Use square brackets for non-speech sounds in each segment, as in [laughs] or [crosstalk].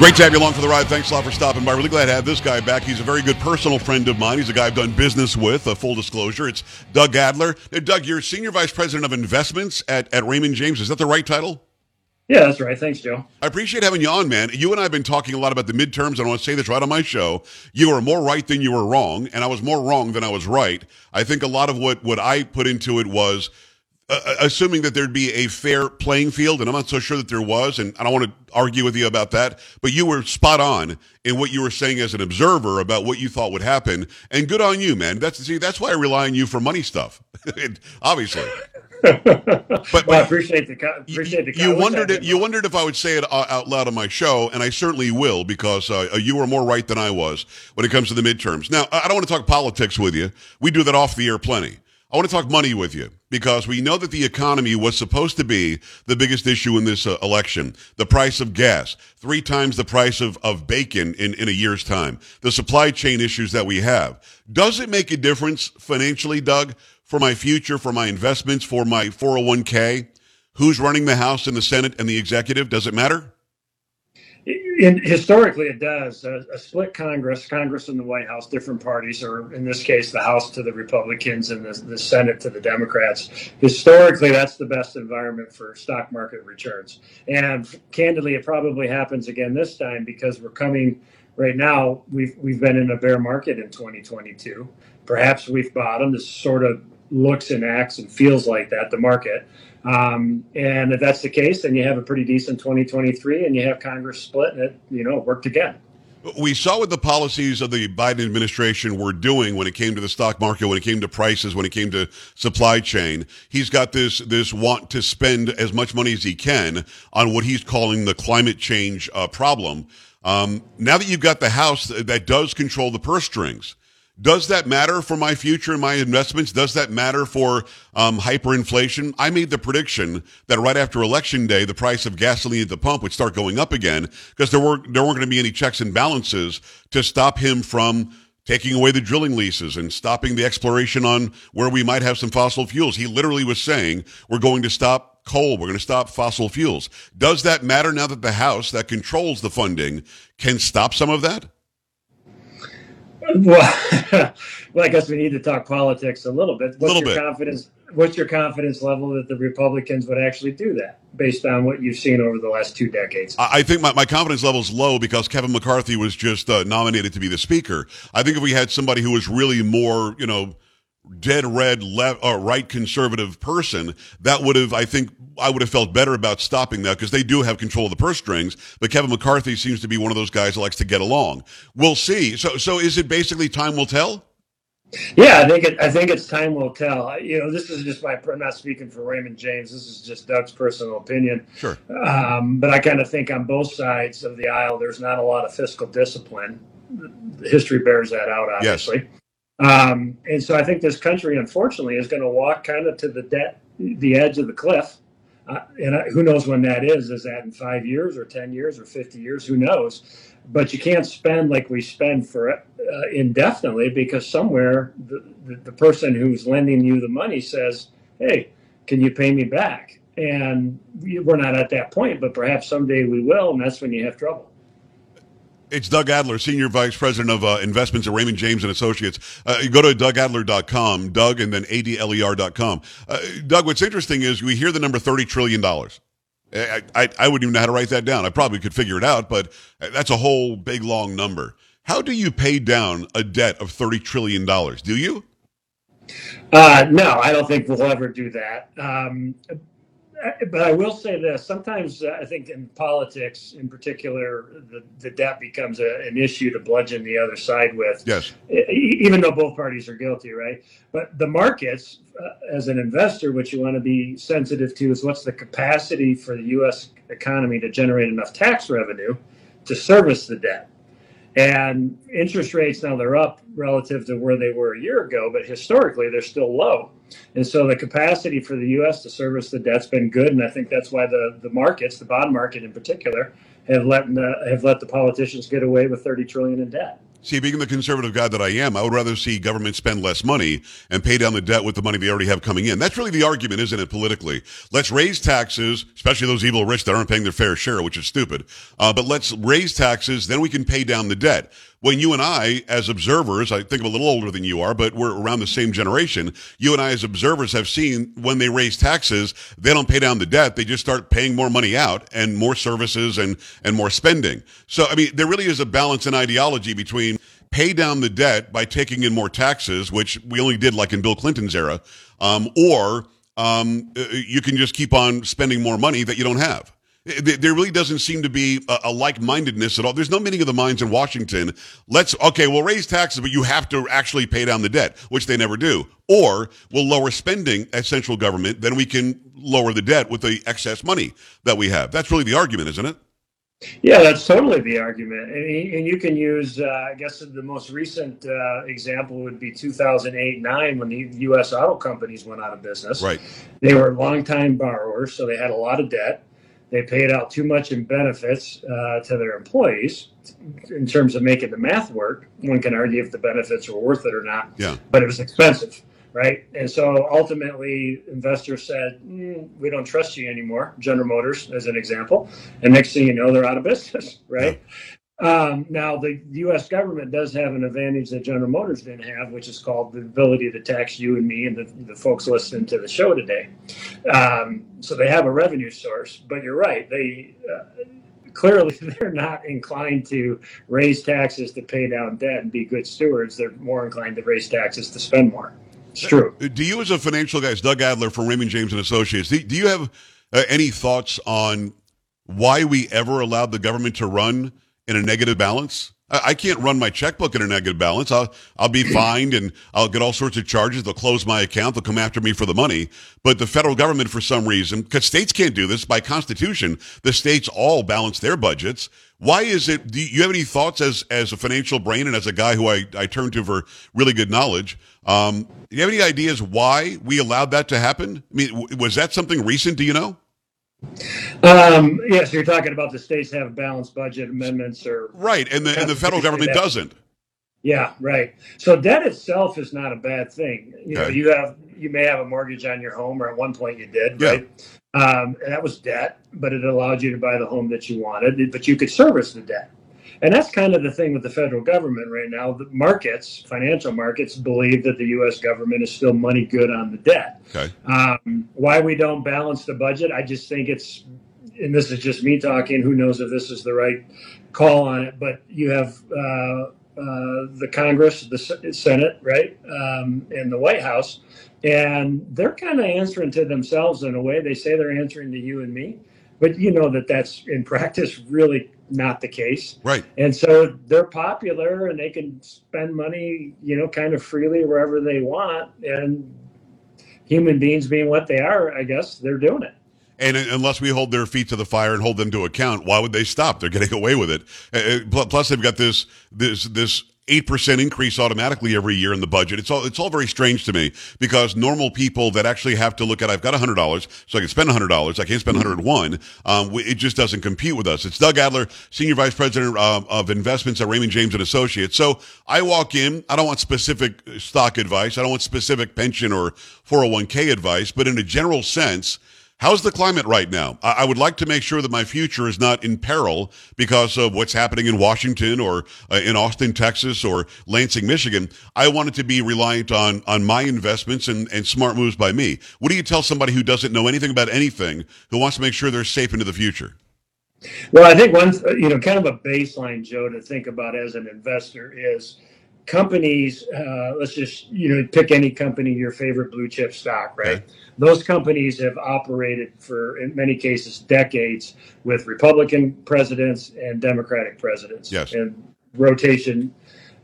Great to have you along for the ride. Thanks a lot for stopping by. Really glad to have this guy back. He's a very good personal friend of mine. He's a guy I've done business with. A full disclosure, it's Doug Adler. Now, Doug, you're senior vice president of investments at, at Raymond James. Is that the right title? Yeah, that's right. Thanks, Joe. I appreciate having you on, man. You and I have been talking a lot about the midterms, and I want to say this right on my show. You were more right than you were wrong, and I was more wrong than I was right. I think a lot of what, what I put into it was uh, uh, assuming that there'd be a fair playing field, and I'm not so sure that there was, and I don't want to argue with you about that, but you were spot on in what you were saying as an observer about what you thought would happen, and good on you, man. That's see, that's why I rely on you for money stuff, [laughs] obviously. but, [laughs] but well, I appreciate the appreciate the. You wondered it, you wondered if I would say it out loud on my show, and I certainly will because uh, you were more right than I was when it comes to the midterms. Now, I don't want to talk politics with you. We do that off the air plenty. I want to talk money with you because we know that the economy was supposed to be the biggest issue in this uh, election. The price of gas, three times the price of, of bacon in, in a year's time, the supply chain issues that we have. Does it make a difference financially, Doug, for my future, for my investments, for my 401k? Who's running the House and the Senate and the executive? Does it matter? Historically, it does. A, a, split Congress, Congress and the White House, different parties, or in this case, the House to the Republicans and the, the Senate to the Democrats. Historically, that's the best environment for stock market returns. And candidly, it probably happens again this time because we're coming right now. We've we've been in a bear market in 2022. Perhaps we've bottomed. This sort of looks and acts and feels like that. The market. Um, and if that's the case, then you have a pretty decent 2023 and you have Congress split and it, you know, worked again. We saw what the policies of the Biden administration were doing when it came to the stock market, when it came to prices, when it came to supply chain. He's got this, this want to spend as much money as he can on what he's calling the climate change uh, problem. Um, now that you've got the House that does control the purse strings, does that matter for my future and my investments? Does that matter for um, hyperinflation? I made the prediction that right after election day, the price of gasoline at the pump would start going up again because there were there weren't going to be any checks and balances to stop him from taking away the drilling leases and stopping the exploration on where we might have some fossil fuels. He literally was saying we're going to stop coal. We're going to stop fossil fuels. Does that matter now that the House that controls the funding can stop some of that? Well, [laughs] well, I guess we need to talk politics a little bit. What's little your bit. confidence? What's your confidence level that the Republicans would actually do that, based on what you've seen over the last two decades? I think my, my confidence level is low because Kevin McCarthy was just uh, nominated to be the speaker. I think if we had somebody who was really more, you know, dead red left or uh, right conservative person, that would have, I think, I would have felt better about stopping that because they do have control of the purse strings. But Kevin McCarthy seems to be one of those guys that likes to get along. We'll see. So, so is it basically time will tell? Yeah, I think it, I think it's time will tell. You know, this is just my. I'm not speaking for Raymond James. This is just Doug's personal opinion. Sure. Um, but I kind of think on both sides of the aisle, there's not a lot of fiscal discipline. History bears that out, obviously. Um, and so I think this country, unfortunately, is going to walk kind of to the debt, the edge of the cliff. Uh, and I, who knows when that is? Is that in five years or 10 years or 50 years? Who knows? But you can't spend like we spend for uh, indefinitely because somewhere the, the, the person who's lending you the money says, hey, can you pay me back? And we're not at that point, but perhaps someday we will. And that's when you have trouble. It's Doug Adler, Senior Vice President of uh, Investments at Raymond James and Associates. Uh, you go to dougadler.com, Doug, and then adler.com. Uh, Doug, what's interesting is we hear the number $30 trillion. I, I, I wouldn't even know how to write that down. I probably could figure it out, but that's a whole big, long number. How do you pay down a debt of $30 trillion? Do you? Uh, no, I don't think we'll ever do that. Um, but I will say this: sometimes uh, I think in politics, in particular, the, the debt becomes a, an issue to bludgeon the other side with. Yes. Even though both parties are guilty, right? But the markets, uh, as an investor, what you want to be sensitive to is what's the capacity for the U.S. economy to generate enough tax revenue to service the debt. And interest rates now they're up relative to where they were a year ago, but historically they're still low. And so the capacity for the U.S. to service the debt's been good, and I think that's why the, the markets, the bond market in particular, have let the, have let the politicians get away with 30 trillion in debt. See, being the conservative guy that I am, I would rather see government spend less money and pay down the debt with the money they already have coming in. That's really the argument, isn't it, politically? Let's raise taxes, especially those evil rich that aren't paying their fair share, which is stupid. Uh, but let's raise taxes, then we can pay down the debt when you and I, as observers, I think I'm a little older than you are, but we're around the same generation. You and I, as observers, have seen when they raise taxes, they don't pay down the debt. They just start paying more money out and more services and, and more spending. So, I mean, there really is a balance in ideology between pay down the debt by taking in more taxes, which we only did like in Bill Clinton's era, um, or um, you can just keep on spending more money that you don't have. There really doesn't seem to be a, like-mindedness at all. There's no meeting of the minds in Washington. Let's okay, we'll raise taxes, but you have to actually pay down the debt, which they never do. Or we'll lower spending at central government, then we can lower the debt with the excess money that we have. That's really the argument, isn't it? Yeah, that's totally the argument, and, and you can use. Uh, I guess the most recent uh, example would be 2008-9 when the U.S. auto companies went out of business. Right. They were longtime borrowers, so they had a lot of debt they paid out too much in benefits uh, to their employees in terms of making the math work. One can argue if the benefits were worth it or not, yeah. but it was expensive, right? And so ultimately, investors said, mm, "We don't trust you anymore." General Motors, as an example, and next thing you know, they're out of business, [laughs] right? Yeah. Um, now, the U.S. government does have an advantage that General Motors didn't have, which is called the ability to tax you and me and the, the folks listening to the show today. Um, so they have a revenue source. But you're right; they uh, clearly [laughs] they're not inclined to raise taxes to pay down debt and be good stewards. They're more inclined to raise taxes to spend more. It's true. Uh, do you, as a financial guy, Doug Adler from Raymond James and Associates, do, you have uh, any thoughts on why we ever allowed the government to run? In a negative balance. I, I can't run my checkbook in a negative balance. I'll I'll be fined and I'll get all sorts of charges. They'll close my account. They'll come after me for the money. But the federal government, for some reason, because states can't do this by constitution, the states all balance their budgets. Why is it? Do you have any thoughts as as a financial brain and as a guy who I, I turn to for really good knowledge? Um, do you have any ideas why we allowed that to happen? I mean, was that something recent? Do you know? Um, yes, you're talking about the states have balanced budget amendments or right, and the and the federal government doesn't. Yeah, right. So debt itself is not a bad thing. You okay. know, you have you may have a mortgage on your home, or at one point you did, right? Yeah. Um, that was debt, but it allowed you to buy the home that you wanted, but you could service the debt. And that's kind of the thing with the federal government right now. The markets, financial markets, believe that the U.S. government is still money good on the debt. Okay. Um, why we don't balance the budget, I just think it's, and this is just me talking. Who knows if this is the right call on it? But you have uh, uh, the Congress, the Senate, right, um, and the White House, and they're kind of answering to themselves in a way. They say they're answering to you and me, but you know that that's in practice really not the case. Right. And so they're popular and they can spend money, you know, kind of freely wherever they want. And human beings being what they are, I guess they're doing it. And unless we hold their feet to the fire and hold them to account, why would they stop? They're getting [laughs] away with it. Uh, uh, plus, they've got this this this eight percent increase automatically every year in the budget. It's all it's all very strange to me because normal people that actually have to look at I've got hundred dollars, so I can spend hundred dollars. I can't spend one hundred one. Um, it just doesn't compete with us. It's Doug Adler, senior vice president uh, of investments at Raymond James and Associates. So I walk in. I don't want specific stock advice. I don't want specific pension or 401k advice, but in a general sense How's the climate right now? I, would like to make sure that my future is not in peril because of what's happening in Washington or uh, in Austin, Texas or Lansing, Michigan. I want it to be reliant on, on my investments and, and smart moves by me. What do you tell somebody who doesn't know anything about anything who wants to make sure they're safe into the future? Well, I think one, you know, kind of a baseline, Joe, to think about as an investor is companies. Uh, let's just, you know, pick any company, your favorite blue chip stock, right? Okay those companies have operated for, in many cases, decades with Republican presidents and Democratic presidents. Yes. And rotation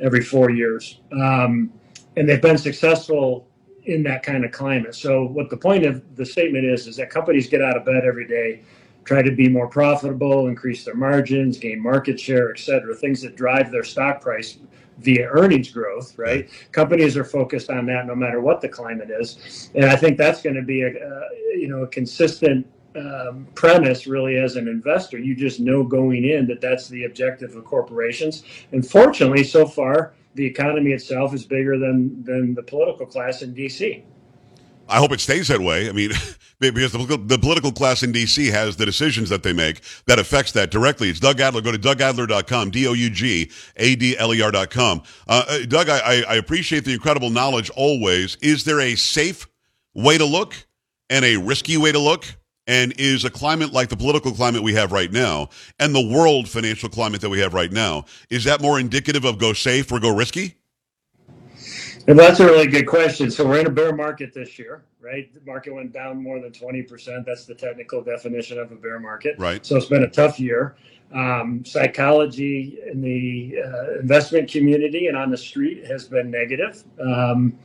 every four years. Um, and they've been successful in that kind of climate. So, what the point of the statement is, is that companies get out of bed every day, try to be more profitable, increase their margins, gain market share, et cetera, things that drive their stock price via earnings growth, right? Companies are focused on that no matter what the climate is, and I think that's going to be a, a you know a consistent um, premise really as an investor. You just know going in that that's the objective of corporations. And fortunately, so far, the economy itself is bigger than than the political class in D.C. I hope it stays that way. I mean, [laughs] because the, the, political class in D.C. has the decisions that they make that affects that directly. It's Doug Adler. Go to dougadler.com, D-O-U-G-A-D-L-E-R.com. Uh, uh, Doug, I, I appreciate the incredible knowledge always. Is there a safe way to look and a risky way to look? And is a climate like the political climate we have right now and the world financial climate that we have right now, is that more indicative of go safe or go risky? And that's a really good question. So we're in a bear market this year, right? The market went down more than 20%. That's the technical definition of a bear market. Right. So it's been a tough year. Um, psychology in the uh, investment community and on the street has been negative. Um,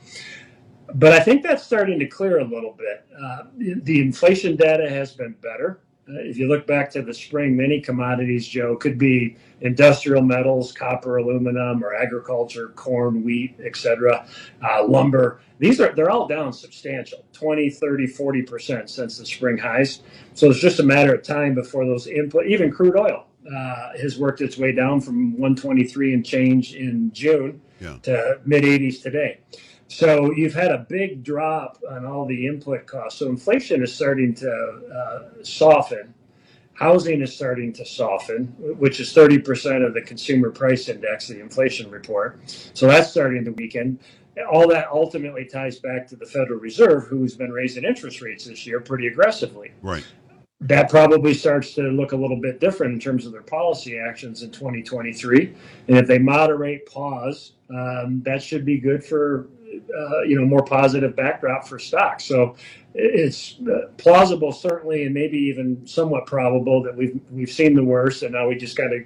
but I think that's starting to clear a little bit. Uh, the inflation data has been better. Uh, if you look back to the spring, many commodities, Joe, could be industrial metals, copper, aluminum, or agriculture, corn, wheat, etc., uh, lumber. These are they're all down substantial, 20, 30, 40% since the spring highs. So it's just a matter of time before those input, even crude oil uh, has worked its way down from 123 and change in June yeah. to mid 80s today. So you've had a big drop on all the input costs. So inflation is starting to uh, soften. Housing is starting to soften, which is 30% of the consumer price index, the inflation report. So that's starting to weaken. All that ultimately ties back to the Federal Reserve, who's been raising interest rates this year pretty aggressively. Right. That probably starts to look a little bit different in terms of their policy actions in 2023. And if they moderate, pause, um, that should be good for uh, you know more positive backdrop for stocks. So it's uh, plausible, certainly, and maybe even somewhat probable that we've we've seen the worst, and now we just got to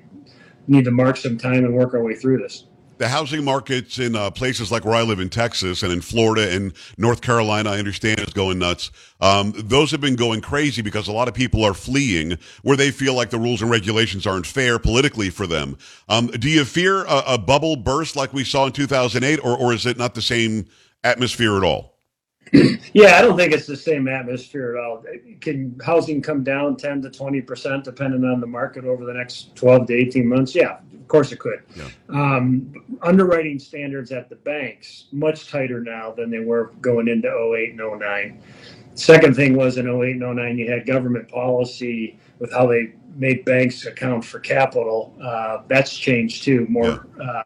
need to mark some time and work our way through this the housing markets in uh, places like where I live in Texas and in Florida and North Carolina, I understand is going nuts. Um, those have been going crazy because a lot of people are fleeing where they feel like the rules and regulations aren't fair politically for them. Um, do you fear a, a, bubble burst like we saw in 2008, or, or is it not the same atmosphere at all? [clears throat] Yeah, I don't think it's the same atmosphere at all. Can housing come down 10 to 20 percent depending on the market over the next 12 to 18 months? Yeah, of course it could. Yeah. Um, underwriting standards at the banks much tighter now than they were going into 08 and 09. Second thing was in 08 and 09 you had government policy with how they made banks account for capital. Uh, that's changed too, more yeah. uh,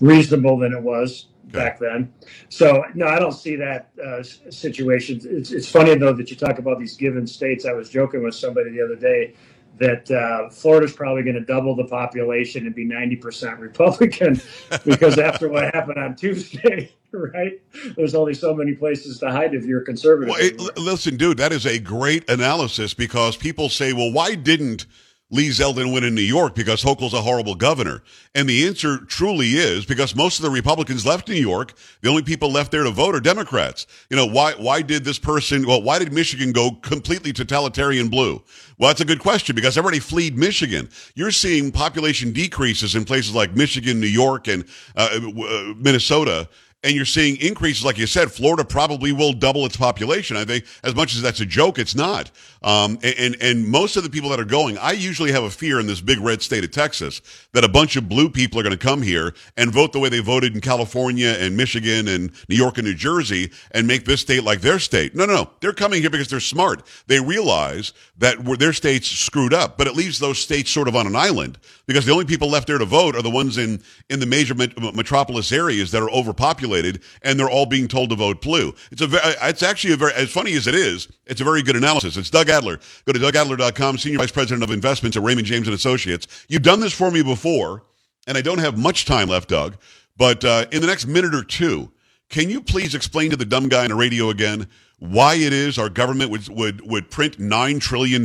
reasonable than it was back then. So no, I don't see that uh, situation. It's, it's funny though that you talk about these given states. I was joking with somebody the other day that uh, Florida's probably going to double the population and be 90% Republican [laughs] because after what happened on Tuesday, [laughs] right? There's only so many places to hide if you're conservative. Well, it, listen, dude, that is a great analysis because people say, well, why didn't Lee Zeldin win in New York because Hochul's a horrible governor? And the answer truly is because most of the Republicans left New York. The only people left there to vote are Democrats. You know, why, why did this person, well, why did Michigan go completely totalitarian blue? Well, that's a good question because everybody fled Michigan. You're seeing population decreases in places like Michigan, New York, and uh, uh, Minnesota and you're seeing increases, like you said, Florida probably will double its population. I think as much as that's a joke, it's not. Um, and, and most of the people that are going, I usually have a fear in this big red state of Texas that a bunch of blue people are going to come here and vote the way they voted in California and Michigan and New York and New Jersey and make this state like their state. No, no, no. They're coming here because they're smart. They realize that their state's screwed up, but it leaves those states sort of on an island because the only people left there to vote are the ones in, in the major met- metropolis areas that are overpopulated and they're all being told to vote blue. It's a, it's actually a very, as funny as it is, it's a very good analysis. It's Doug Adler. Go to dougadler.com, Senior Vice President of Investments at Raymond James and Associates. You've done this for me before, and I don't have much time left, Doug, but uh, in the next minute or two, can you please explain to the dumb guy on the radio again why it is our government would, would, would print $9 trillion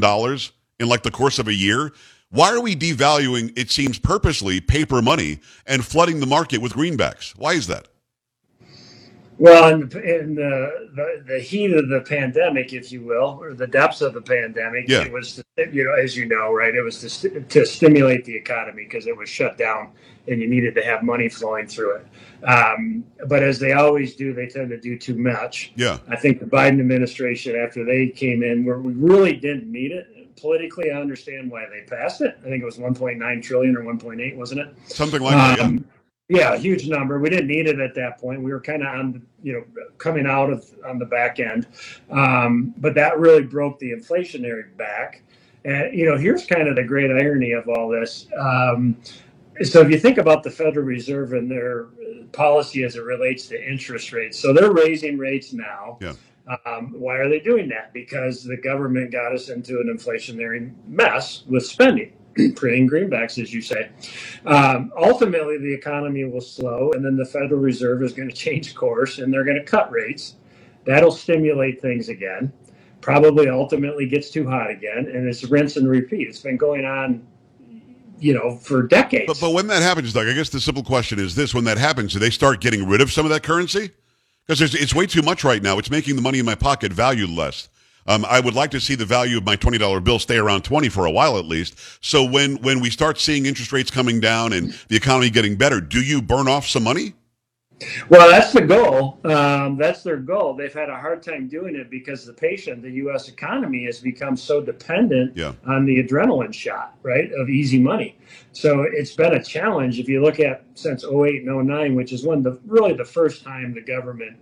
in like the course of a year? Why are we devaluing, it seems purposely, paper money and flooding the market with greenbacks? Why is that? Well, in, the, in the, the, the heat of the pandemic, if you will, or the depths of the pandemic, yeah. it was you know as you know, right? It was to, to stimulate the economy because it was shut down and you needed to have money flowing through it. Um, but as they always do, they tend to do too much. Yeah, I think the Biden administration, after they came in, where we really didn't need it politically, I understand why they passed it. I think it was 1.9 trillion or 1.8, wasn't it? Something like that. Um, yeah, huge number. We didn't need it at that point. We were kind of on, you know, coming out of on the back end, um, but that really broke the inflationary back. And you know, here's kind of the great irony of all this. Um, so if you think about the Federal Reserve and their policy as it relates to interest rates, so they're raising rates now. Yeah. Um, why are they doing that? Because the government got us into an inflationary mess with spending. [clears throat] printing greenbacks, as you say. Um, ultimately, the economy will slow, and then the Federal Reserve is going [laughs] to change course and they're going to cut rates. That'll stimulate things again. Probably ultimately gets too hot again, and it's rinse and repeat. It's been going on, you know, for decades. But, but when that happens, Doug, I guess the simple question is this: When that happens, do they start getting rid of some of that currency? Because it's way too much right now. It's making the money in my pocket value less. Um, I would like to see the value of my twenty dollar bill stay around twenty for a while at least. So when when we start seeing interest rates coming down and the economy getting better, do you burn off some money? Well, that's the goal. Um, that's their goal. They've had a hard time doing it because the patient, the U.S. economy, has become so dependent yeah. on the adrenaline shot, right, of easy money. So it's been a challenge. If you look at since 08 and 09, which is when the really the first time the government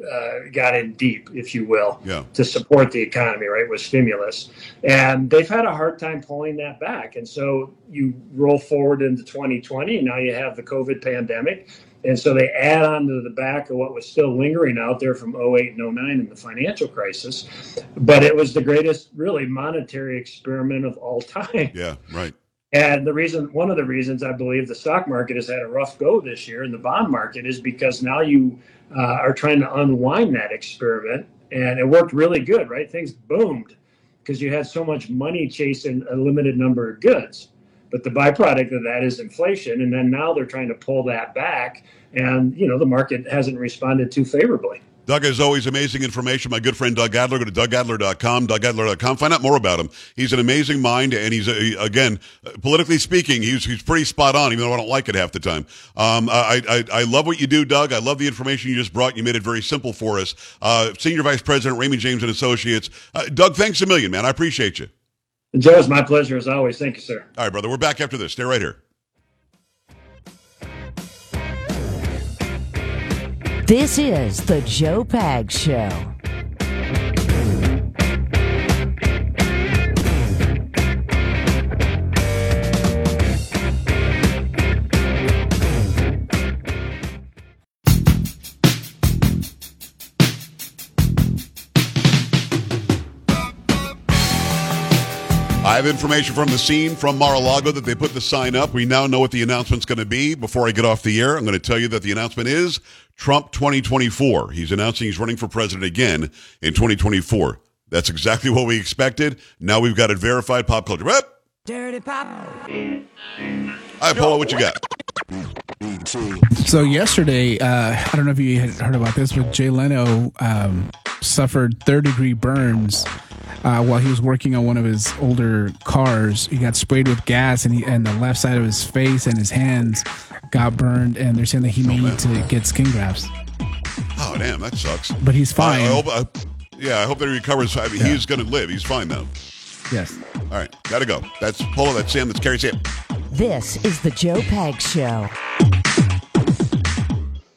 uh, got in deep, if you will, yeah. to support the economy, right, with stimulus. And they've had a hard time pulling that back. And so you roll forward into 2020, and now you have the COVID pandemic. And so they add on to the back of what was still lingering out there from 08 and 09 in the financial crisis. But it was the greatest, really, monetary experiment of all time. Yeah, right. And the reason, one of the reasons I believe the stock market has had a rough go this year and the bond market is because now you uh, are trying to unwind that experiment. And it worked really good, right? Things boomed because you had so much money chasing a limited number of goods. But the byproduct of that is inflation. And then now they're trying to pull that back. And, you know, the market hasn't responded too favorably. Doug, as always, amazing information. My good friend Doug Adler. Go to dougadler.com, dougadler.com. Find out more about him. He's an amazing mind, and he's, again, politically speaking, he's, he's pretty spot on, even though I don't like it half the time. Um, I, I, I love what you do, Doug. I love the information you just brought. You made it very simple for us. Uh, Senior Vice President, Raymond James and Associates. Uh, Doug, thanks a million, man. I appreciate you. Joe, it's my pleasure as always. Thank you, sir. All right, brother. We're back after this. Stay right here. This is the Joe Pags Show. Have information from the scene from Mar-a-Lago that they put the sign up. We now know what the announcement's going to be. Before I get off the air, I'm going to tell you that the announcement is Trump 2024. He's announcing he's running for president again in 2024. That's exactly what we expected. Now we've got it verified. Pop culture. Rep. Dirty pop. Hi, Paula. What you got? So yesterday, uh, I don't know if you had heard about this, but Jay Leno um, suffered third degree burns uh, while he was working on one of his older cars. He got sprayed with gas, and he and the left side of his face and his hands got burned. And they're saying that he may need to get skin grafts. Oh, damn, that sucks. But he's fine. I, I hope, I, yeah, I hope that he recovers. I mean, yeah. he's going to live. He's fine now. Yes. All right, gotta go. That's Polo. That's Sam. That's Carrie. Sam. This is the Joe Pags Show.